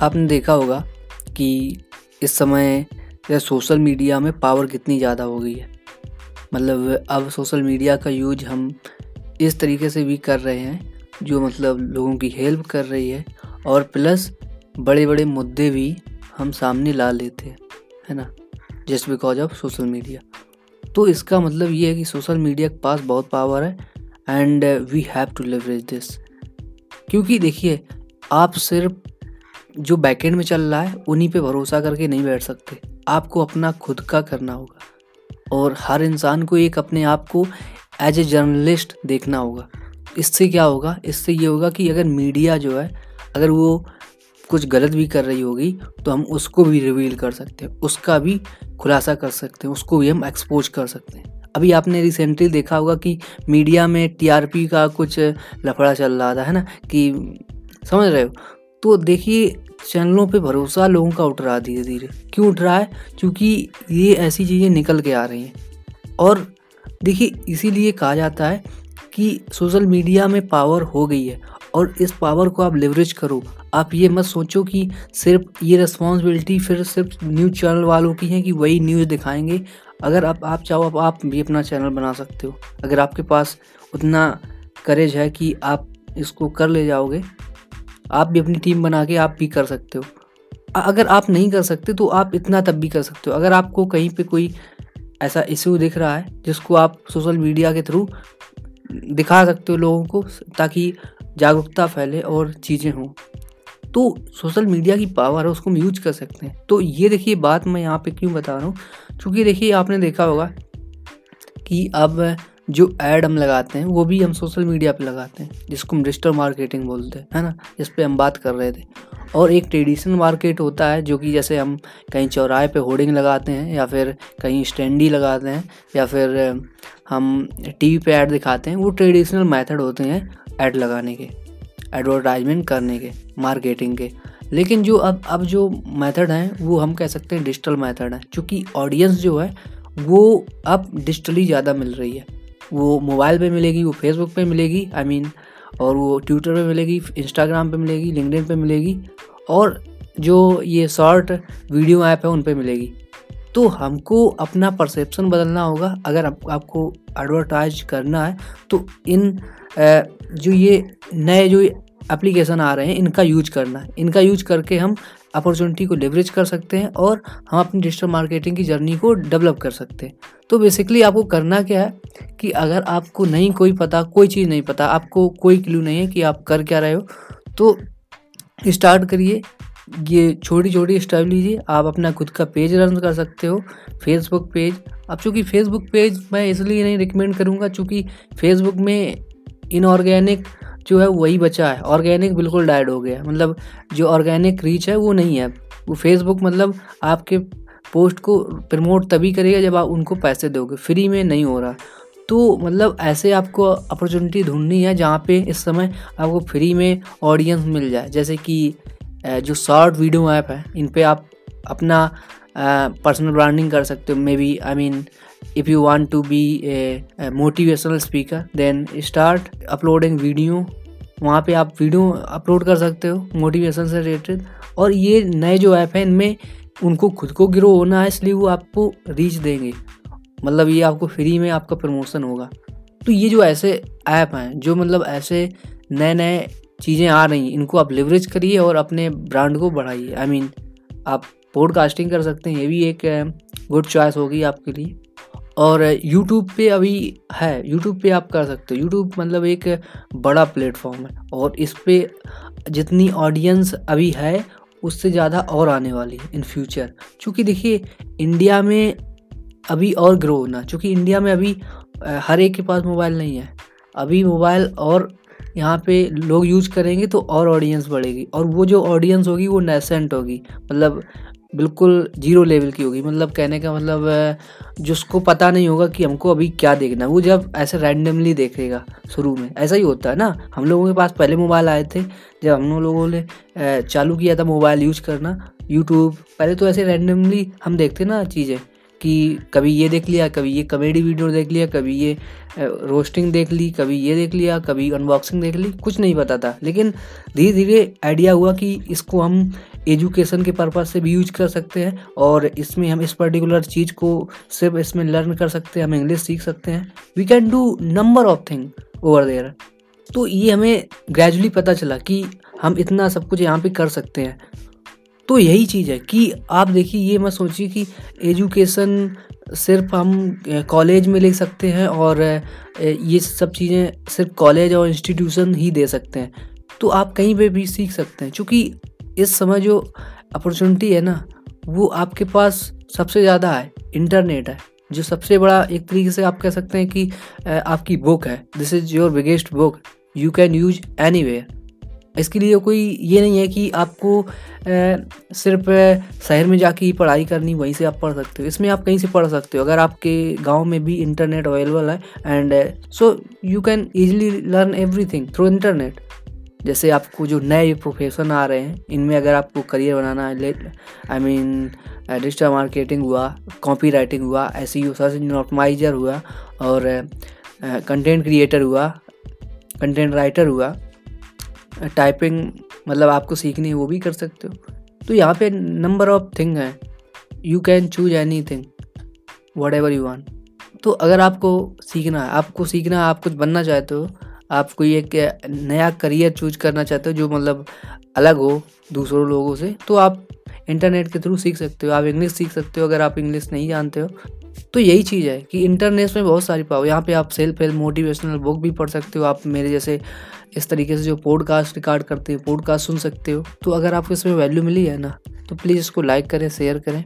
आपने देखा होगा कि इस समय सोशल मीडिया में पावर कितनी ज़्यादा हो गई है। मतलब अब सोशल मीडिया का यूज़ हम इस तरीके से भी कर रहे हैं, जो मतलब लोगों की हेल्प कर रही है और प्लस बड़े बड़े मुद्दे भी हम सामने ला लेते हैं, है ना? Just because of social media. तो इसका मतलब ये है कि सोशल मीडिया के पास बहुत पावर है and we have to leverage this क्योंकि देखिए, आप सिर्फ़ जो बैकेंड में चल रहा है, उन्हीं पे भरोसा करके नहीं बैठ सकते। आपको अपना खुद का करना होगा। और हर इंसान को एक अपने आप को एज ए जर्नलिस्ट देखना होगा। इससे क्या होगा? इससे ये होगा कि अगर मीडिया जो है, अगर वो कुछ गलत भी कर रही होगी तो हम उसको भी रिवील कर सकते हैं। उसका भी खुलासा कर सकते हैं। उसको भी हम एक्सपोज कर सकते हैं। अभी आपने रिसेंटली देखा होगा कि मीडिया में टीआरपी का कुछ लफड़ा चल रहा था, है ना? कि, समझ रहे हो? तो देखिए, चैनलों पे भरोसा लोगों का उठ रहा है धीरे धीरे क्यों उठ रहा है? क्योंकि ये ऐसी चीज़ें निकल के आ रही हैं। और देखिए, इसीलिए कहा जाता है कि सोशल मीडिया में पावर हो गई है और इस पावर को आप लेवरेज करो। आप ये मत सोचो कि सिर्फ़ ये रिस्पॉन्सिबिलिटी फिर सिर्फ़ न्यूज़ चैनल वालों की है कि वही न्यूज़ दिखाएँगे। अगर आप आप चाहो अब आप भी अपना चैनल बना सकते हो। अगर आपके पास उतना करेज है कि आप इसको कर ले जाओगे आप भी अपनी टीम बना के आप भी कर सकते हो। अगर आप नहीं कर सकते तो आप इतना तब भी कर सकते हो। अगर आपको कहीं पे कोई ऐसा इशू दिख रहा है, जिसको आप सोशल मीडिया के थ्रू दिखा सकते हो लोगों को, ताकि जागरूकता फैले और चीज़ें हों। तो सोशल मीडिया की पावर है, उसको हम यूज़ कर सकते हैं। तो ये देखिए बात मैं यहाँ पे क्यों बता रहा हूँ क्योंकि देखिए आपने देखा होगा कि अब जो ऐड हम लगाते हैं, वो भी हम सोशल मीडिया पे लगाते हैं, जिसको हम डिजिटल मार्केटिंग बोलते हैं, है ना? जिस पर हम बात कर रहे थे। और एक ट्रेडिशनल मार्केट होता है, जो कि जैसे हम कहीं चौराहे पे होर्डिंग लगाते हैं, या फिर कहीं स्टैंडी लगाते हैं, या फिर हम टीवी पे ऐड दिखाते हैं, वो ट्रेडिशनल मेथड होते हैं ऐड लगाने के एडवर्टाइजमेंट करने के मार्केटिंग के। लेकिन जो अब अब जो मेथड हैं, वो हम कह सकते हैं डिजिटल मेथड है, क्योंकि ऑडियंस जो है, वो अब डिजिटली ज़्यादा मिल रही है। वो मोबाइल पे मिलेगी वो फेसबुक पे मिलेगी आई I मीन mean, और वो ट्विटर पे मिलेगी इंस्टाग्राम पे मिलेगी लिंकडिन पे मिलेगी और जो ये शॉर्ट वीडियो ऐप है उन पे मिलेगी। तो हमको अपना परसेप्शन बदलना होगा। अगर आप, आपको एडवर्टाइज करना है तो इन जो ये नए जो एप्लीकेशन आ रहे हैं इनका यूज़ करना इनका यूज़ करके हम अपॉर्चुनिटी को लेवरेज कर सकते हैं और हम अपनी डिजिटल मार्केटिंग की जर्नी को डेवलप कर सकते हैं। तो बेसिकली आपको करना क्या है कि अगर आपको नहीं कोई पता, कोई चीज़ नहीं पता, आपको कोई क्लू नहीं है कि आप कर क्या रहे हो तो स्टार्ट करिए। ये छोटी छोटी स्टेप लीजिए। आप अपना खुद का पेज रन कर सकते हो फेसबुक पेज अब चूँकि फेसबुक पेज मैं इसलिए नहीं रिकमेंड करूँगा, चूँकि फेसबुक में इनऑर्गेनिक जो है वही बचा है। ऑर्गेनिक बिल्कुल डाइड हो गया। मतलब जो ऑर्गेनिक रीच है, वो नहीं है वो फेसबुक मतलब आपके पोस्ट को प्रमोट तभी करेगा जब आप उनको पैसे दोगे। फ्री में नहीं हो रहा। तो मतलब ऐसे आपको अपॉर्चुनिटी ढूंढनी है जहाँ पे इस समय आपको फ्री में ऑडियंस मिल जाए। जैसे कि जो शॉर्ट वीडियो ऐप है, इन पर आप अपना पर्सनल ब्रांडिंग कर सकते हो। Maybe I mean if you want to be a, a motivational speaker then start uploading video. वहाँ पे आप वीडियो अपलोड कर सकते हो मोटिवेशन से रिलेटेड और ये नए जो ऐप हैं इनमें उनको खुद को ग्रो होना है इसलिए वो आपको रीच देंगे। मतलब ये आपको फ्री में आपका प्रमोशन होगा। तो ये जो ऐसे ऐप हैं जो मतलब ऐसे नए नए चीज़ें आ रही हैं इनको आप लिवरेज करिए और अपने ब्रांड को बढ़ाइए। आई I मीन mean, आप पॉडकास्टिंग कर सकते हैं ये भी एक गुड चॉइस होगी आपके लिए। और यूट्यूब पे अभी है यूट्यूब पे आप कर सकते हो। यूट्यूब मतलब एक बड़ा प्लेटफॉर्म है और इस पर जितनी ऑडियंस अभी है, उससे ज़्यादा और आने वाली है इन फ्यूचर क्योंकि देखिए इंडिया में अभी और ग्रो होना चूँकि इंडिया में अभी हर एक के पास मोबाइल नहीं है। अभी मोबाइल और यहाँ पे लोग यूज़ करेंगे तो और ऑडियंस बढ़ेगी और वो जो ऑडियंस होगी, वो नेसेंट होगी। मतलब बिल्कुल ज़ीरो लेवल की होगी। मतलब कहने का मतलब जिसको पता नहीं होगा कि हमको अभी क्या देखना है, वो जब ऐसे रैंडमली देखेगा शुरू में। ऐसा ही होता है ना? हम लोगों के पास पहले मोबाइल आए थे, जब हम लोगों ने चालू किया था मोबाइल यूज़ करना, यूट्यूब। पहले तो ऐसे रैंडमली हम देखते ना चीज़ें, कि कभी ये देख लिया, कभी ये कॉमेडी वीडियो देख लिया, कभी ये रोस्टिंग देख ली, कभी ये देख लिया, कभी अनबॉक्सिंग देख ली, कुछ नहीं पता था। लेकिन धीरे धीरे आइडिया हुआ कि इसको हम एजुकेशन के पर्पज़ से भी यूज़ कर सकते हैं और इसमें हम इस पर्टिकुलर चीज़ को सिर्फ़ इसमें लर्न कर सकते हैं, हम इंग्लिश सीख सकते हैं। We can do number of thing over there तो ये हमें ग्रेजुअली पता चला कि हम इतना सब कुछ यहाँ पे कर सकते हैं। तो यही चीज़ है कि आप देखिए, ये मत सोचिए कि एजुकेशन सिर्फ़ हम कॉलेज में ले सकते हैं और ये सब चीज़ें सिर्फ़ कॉलेज और इंस्टीट्यूशन ही दे सकते हैं। तो आप कहीं पे भी सीख सकते हैं, क्योंकि इस समय जो अपॉर्चुनिटी है ना, वो आपके पास सबसे ज़्यादा है इंटरनेट है, जो सबसे बड़ा एक तरीके से आप कह सकते हैं कि आपकी बुक है। This is your biggest book you can use any इसके लिए कोई ये नहीं है कि आपको सिर्फ़ शहर में जाके ही पढ़ाई करनी, वहीं से आप पढ़ सकते हो। इसमें आप कहीं से पढ़ सकते हो, अगर आपके गाँव में भी इंटरनेट अवेलेबल है and so you can easily learn everything through internet जैसे आपको जो नए प्रोफेशन आ रहे हैं, इनमें अगर आपको करियर बनाना है आई मीन डिजिटल मार्केटिंग हुआ कॉपी राइटिंग हुआ S C search engine optimiser हुआ, और कंटेंट क्रिएटर हुआ कंटेंट राइटर हुआ टाइपिंग मतलब आपको सीखनी है, वो भी कर सकते हो। तो यहाँ पे नंबर ऑफ़ थिंग है। You can choose anything whatever you want तो अगर आपको सीखना है, आपको सीखना है, आप कुछ बनना चाहते हो आप कोई एक नया करियर चूज़ करना चाहते हो जो मतलब अलग हो दूसरों लोगों से तो आप इंटरनेट के थ्रू सीख सकते हो। आप इंग्लिश सीख सकते हो अगर आप इंग्लिश नहीं जानते हो। तो यही चीज़ है कि इंटरनेट में बहुत सारी पाओ यहाँ पे आप सेल्फ हेल्प, मोटिवेशनल बुक भी पढ़ सकते हो। आप मेरे जैसे इस तरीके से जो पॉडकास्ट रिकॉर्ड करते हैं, पॉडकास्ट सुन सकते हो। तो अगर आपको इसमें वैल्यू मिली है ना तो प्लीज़ इसको लाइक करें, शेयर करें।